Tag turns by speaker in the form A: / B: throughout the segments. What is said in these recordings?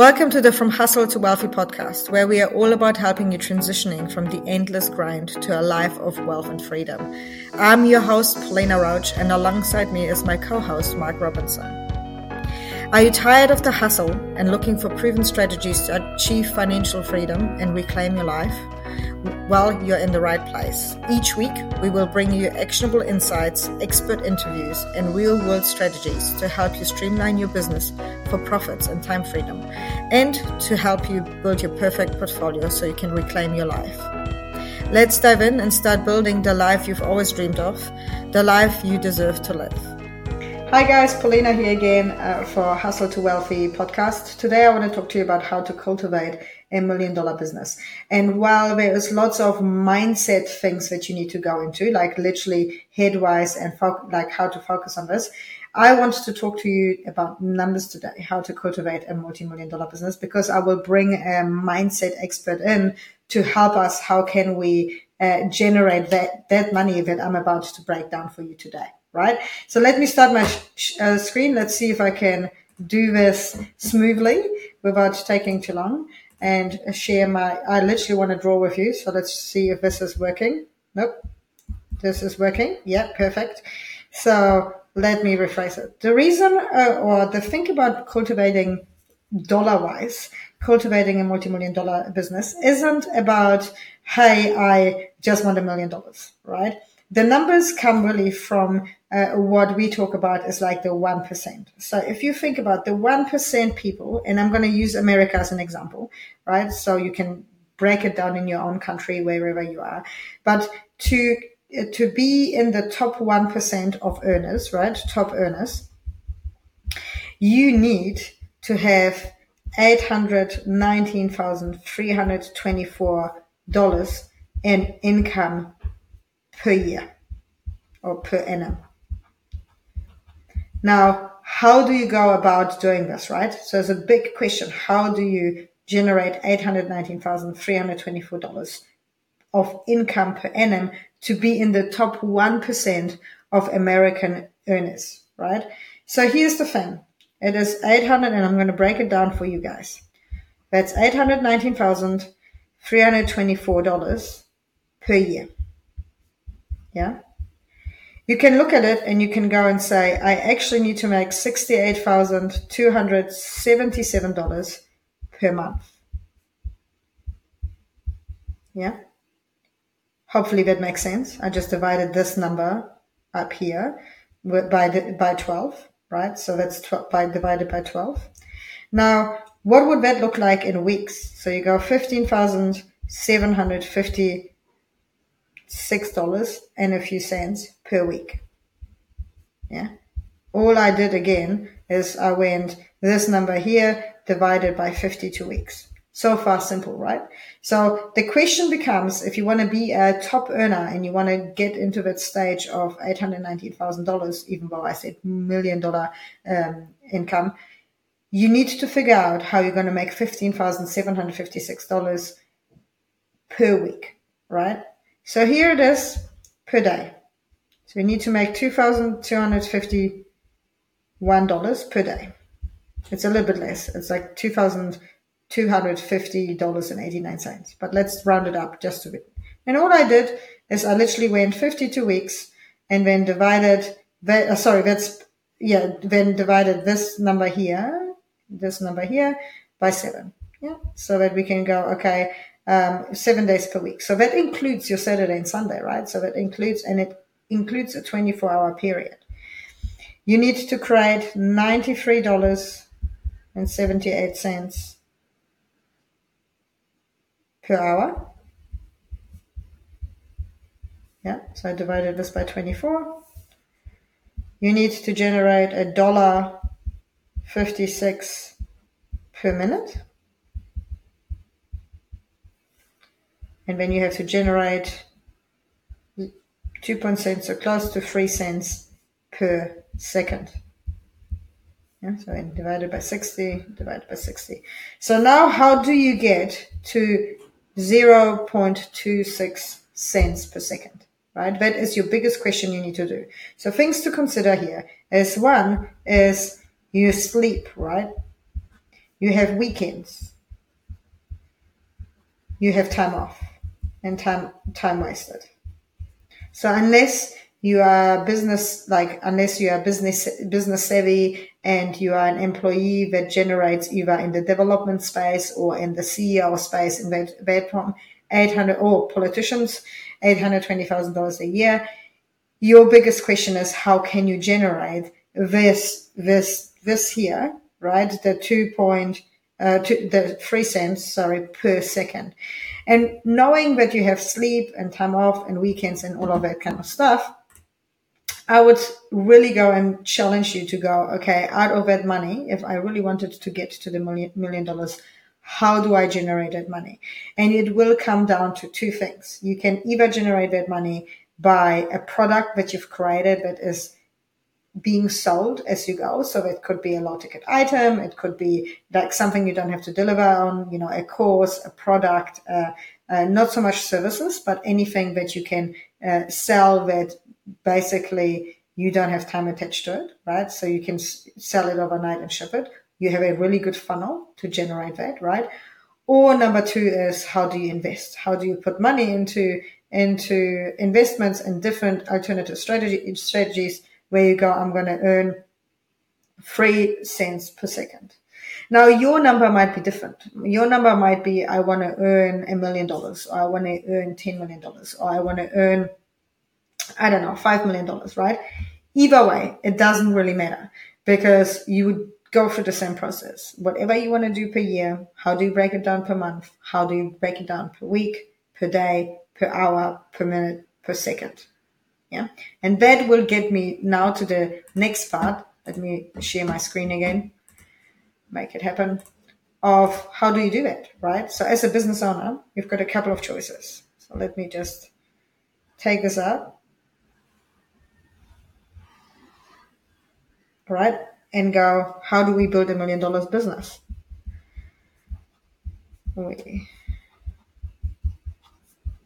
A: Welcome to the From Hustle to Wealthy podcast, where we are all about helping you transitioning from the endless grind to a life of wealth and freedom. I'm your host, Paulina Roach, and alongside me is my co host, Mark Robinson. Are you tired of the hustle and looking for proven strategies to achieve financial freedom and reclaim your life? Well, you're in the right place. Each week, we will bring you actionable insights, expert interviews, and real world strategies to help you streamline your business for profits and time freedom, and to help you build your perfect portfolio so you can reclaim your life. Let's dive in and start building the life you've always dreamed of, the life you deserve to live. Hi guys, Paulina here again uh, for Hustle to Wealthy podcast. Today I want to talk to you about how to cultivate a million dollar business. And while there is lots of mindset things that you need to go into, like literally headwise and fo- like how to focus on this, I want to talk to you about numbers today, how to cultivate a multi-million dollar business, because I will bring a mindset expert in to help us. How can we uh, generate that, that money that I'm about to break down for you today? Right. So let me start my sh- uh, screen. Let's see if I can do this smoothly without taking too long and share my, I literally want to draw with you. So let's see if this is working. Nope. This is working. Yeah, perfect. So let me rephrase it. The reason uh, or the thing about cultivating dollar wise, cultivating a multi-million dollar business isn't about, Hey, I just want a million dollars, right? The numbers come really from uh, what we talk about is like the 1%. So if you think about the 1% people, and I'm going to use America as an example, right? So you can break it down in your own country, wherever you are. But to, uh, to be in the top 1% of earners, right? Top earners, you need to have $819,324 in income per year or per annum. Now, how do you go about doing this, right? So it's a big question. How do you generate $819,324 of income per annum to be in the top 1% of American earners, right? So here's the thing. It is 800 and I'm going to break it down for you guys. That's $819,324 per year. Yeah you can look at it and you can go and say, I actually need to make $68,277 per month. Yeah. Hopefully that makes sense. I just divided this number up here by, the, by 12, right? So that's 12 by divided by 12. Now, what would that look like in weeks? So you go 15,750 six dollars and a few cents per week. Yeah. All I did again is I went this number here divided by 52 weeks. So far simple, right? So the question becomes if you want to be a top earner and you want to get into that stage of $819,000, even though I said million dollar um, income, you need to figure out how you're going to make $15,756 per week, right? So here it is per day. So we need to make $2,251 per day. It's a little bit less. It's like $2,250.89. But let's round it up just a bit. And all I did is I literally went 52 weeks and then divided, that, uh, sorry, that's, yeah, then divided this number here, this number here by seven. Yeah. So that we can go, okay, um, seven days per week. So that includes your Saturday and Sunday, right? So that includes, and it includes a 24 hour period. You need to create $93.78 per hour. Yeah, so I divided this by 24. You need to generate a dollar 56 per minute. And then you have to generate 2 cents, so close to 3 cents per second. Yeah, so divided by 60, divided by 60. So now how do you get to 0.26 cents per second? Right? That is your biggest question you need to do. So things to consider here is one is you sleep, right? you have weekends, you have time off and time time wasted. So unless you are business like unless you are business business savvy and you are an employee that generates either in the development space or in the CEO space in that, that from 800 or politicians $820,000 a year your biggest question is how can you generate this this this here right the 2 point uh, to the three cents sorry per second and knowing that you have sleep and time off and weekends and all of that kind of stuff I would really go and challenge you to go, okay, out of that money, if I really wanted to get to the million, million dollars, how do I generate that money? And it will come down to two things. You can either generate that money by a product that you've created that is being sold as you go. So it could be a low ticket item. It could be like something you don't have to deliver on, you know, a course, a product, uh, uh, not so much services, but anything that you can uh, sell that basically you don't have time attached to it, right? So you can sell it overnight and ship it. You have a really good funnel to generate that, right? Or number two is how do you invest? How do you put money into into investments and different alternative strategy, strategies where you go, I'm going to earn three cents per second. Now your number might be different. Your number might be, I want to earn a million dollars or I want to earn $10 million or I want to earn I don't know, $5 million, right? Either way, it doesn't really matter because you would go through the same process. Whatever you want to do per year, how do you break it down per month? How do you break it down per week, per day, per hour, per minute, per second? Yeah. And that will get me now to the next part. Let me share my screen again, make it happen of how do you do it, right? So as a business owner, you've got a couple of choices. So let me just take this up right? And go, how do we build a million dollars business? We,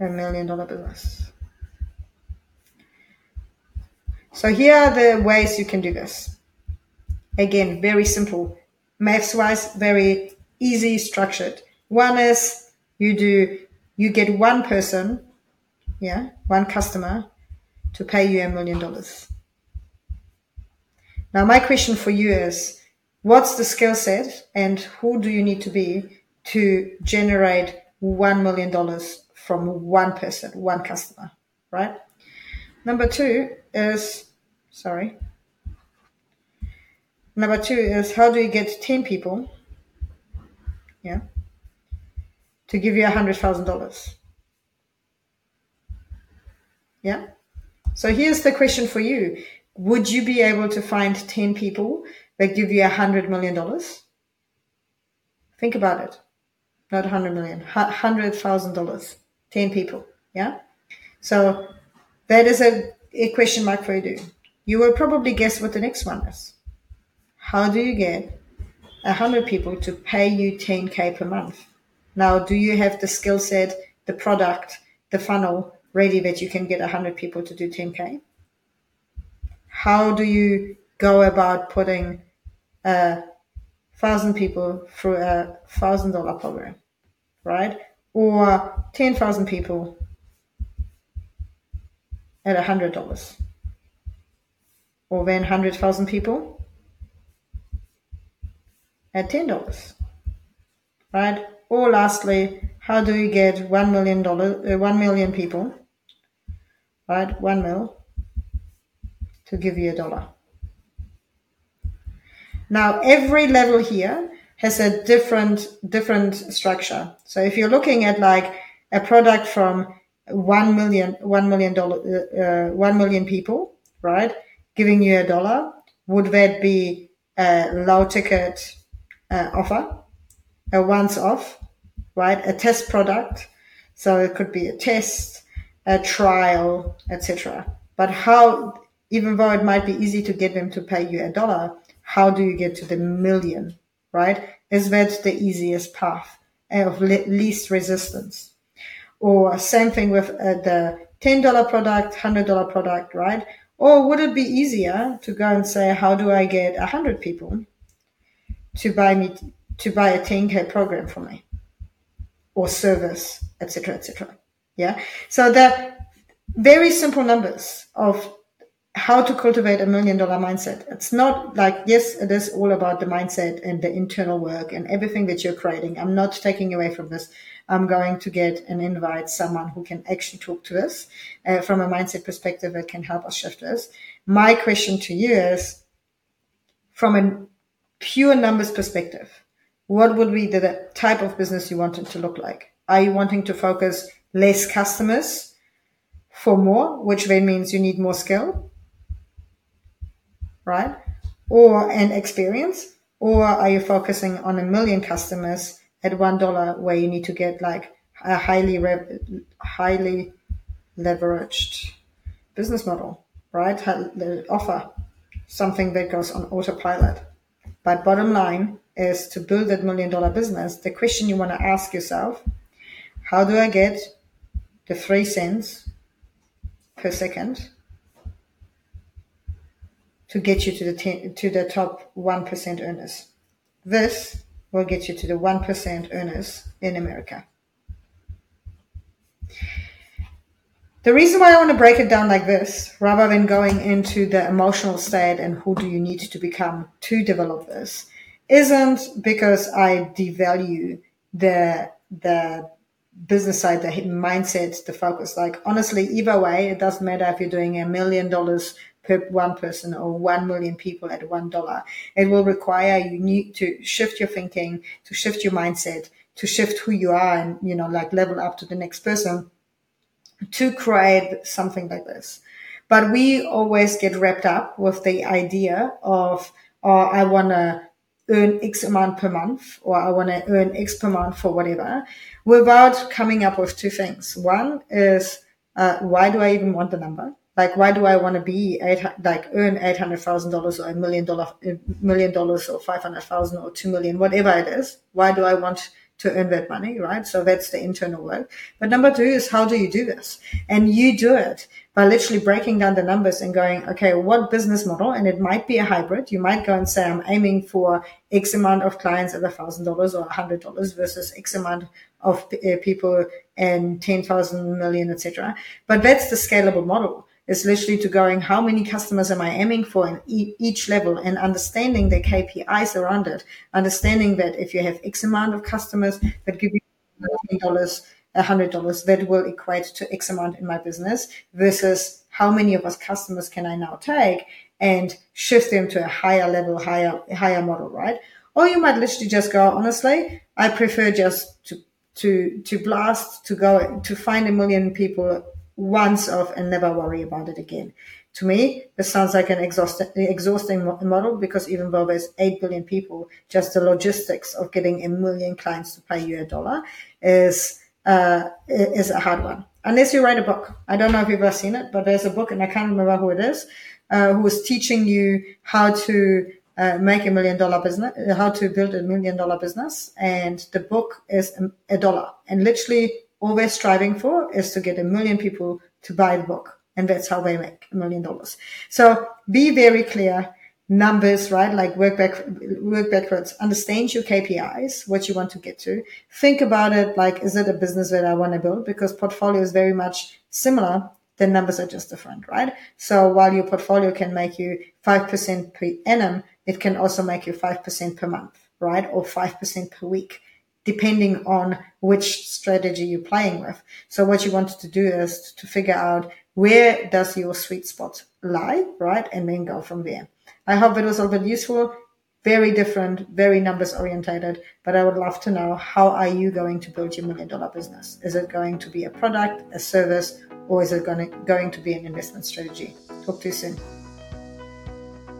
A: a million dollar business. So here are the ways you can do this. Again, very simple. Maths wise, very easy structured. One is you do, you get one person, yeah, one customer to pay you a million dollars. Now, my question for you is what's the skill set and who do you need to be to generate $1 million from one person, one customer, right? Number two is, sorry. Number two is how do you get 10 people, yeah, to give you a $100,000? Yeah. So here's the question for you would you be able to find 10 people that give you a hundred million dollars? Think about it. Not a hundred million, hundred thousand dollars. 10 people. Yeah. So that is a, a question mark for you. You will probably guess what the next one is. How do you get a hundred people to pay you 10k per month? Now, do you have the skill set, the product, the funnel ready that you can get a hundred people to do 10k? how do you go about putting a thousand people through a thousand dollar program, right? Or 10,000 people at a hundred dollars or then 100,000 people at $10, right? Or lastly, how do you get $1 million, uh, 1 million people, right? 1 mil to give you a dollar. Now, every level here has a different, different structure. So if you're looking at like a product from 1 million, 1 million dollar, uh, 1 million people, right? Giving you a dollar, would that be a low ticket uh, offer, a once off, right? A test product. So it could be a test, a trial, etc. But how even though it might be easy to get them to pay you a dollar, how do you get to the million, right? Is that the easiest path of least resistance? Or same thing with uh, the $10 product, $100 product, right? Or would it be easier to go and say, how do I get 100 people to buy me to buy a 10k program for me or service, etc., etc. Yeah. So the very simple numbers of how to cultivate a million dollar mindset. It's not like, yes, it is all about the mindset and the internal work and everything that you're creating. I'm not taking away from this. I'm going to get and invite someone who can actually talk to us uh, from a mindset perspective that can help us shift this. My question to you is from a pure numbers perspective, what would be the type of business you want it to look like? Are you wanting to focus less customers for more, which then means you need more skill? Right? Or an experience? Or are you focusing on a million customers at one dollar where you need to get like a highly re- highly leveraged business model, right? Offer something that goes on autopilot. But bottom line is to build that million dollar business. The question you want to ask yourself: How do I get the three cents per second to get you to the ten, to the top 1% earners. This will get you to the 1% earners in America. The reason why I want to break it down like this, rather than going into the emotional state and who do you need to become to develop this, isn't because I devalue the the business side, the mindset, the focus. Like honestly, either way, it doesn't matter if you're doing a million dollars per one person or one million people at one dollar. It will require you need to shift your thinking, to shift your mindset, to shift who you are and, you know, like level up to the next person to create something like this. But we always get wrapped up with the idea of, oh, I want to earn X amount per month or I want to earn X per month for whatever without coming up with two things. One is, uh, why do I even want the number? Like, why do I want to be eight, like earn eight hundred thousand dollars or a million dollar, million dollars or five hundred thousand or two million, whatever it is? Why do I want to earn that money, right? So that's the internal work. But number two is how do you do this? And you do it by literally breaking down the numbers and going, okay, what business model? And it might be a hybrid. You might go and say, I'm aiming for X amount of clients at a thousand dollars or a hundred dollars versus X amount of uh, people and 10,000 million, etc. But that's the scalable model is literally to going, how many customers am I aiming for in each level and understanding the KPIs around it, understanding that if you have X amount of customers that give you $10, $100, that will equate to X amount in my business versus how many of us customers can I now take and shift them to a higher level, higher, higher model, right? Or you might literally just go, honestly, I prefer just to, to, to blast, to go, to find a million people once off and never worry about it again. To me, this sounds like an exhausting, exhausting model because even though there's 8 billion people, just the logistics of getting a million clients to pay you a dollar is, uh, is a hard one. Unless you write a book. I don't know if you've ever seen it, but there's a book and I can't remember who it is, uh, who is teaching you how to uh, make a million dollar business, how to build a million dollar business. And the book is a dollar and literally all we're striving for is to get a million people to buy the book. And that's how they make a million dollars. So be very clear numbers, right? Like work back, work backwards, understand your KPIs, what you want to get to. Think about it like, is it a business that I want to build? Because portfolio is very much similar. The numbers are just different, right? So while your portfolio can make you 5% per annum, it can also make you 5% per month, right? Or 5% per week depending on which strategy you're playing with. So what you wanted to do is to figure out where does your sweet spot lie, right? And then go from there. I hope it was a little bit useful. Very different, very numbers orientated, but I would love to know how are you going to build your million dollar business? Is it going to be a product, a service, or is it going to, going to be an investment strategy? Talk to you soon.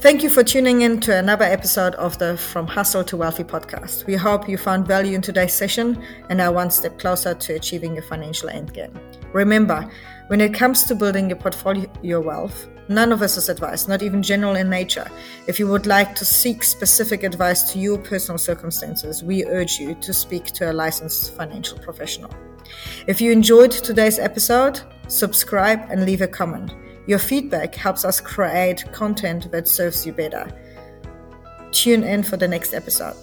A: Thank you for tuning in to another episode of the From Hustle to Wealthy podcast. We hope you found value in today's session and are one step closer to achieving your financial endgame. Remember, when it comes to building your portfolio your wealth, none of us is advice, not even general in nature. If you would like to seek specific advice to your personal circumstances, we urge you to speak to a licensed financial professional. If you enjoyed today's episode, subscribe and leave a comment. Your feedback helps us create content that serves you better. Tune in for the next episode.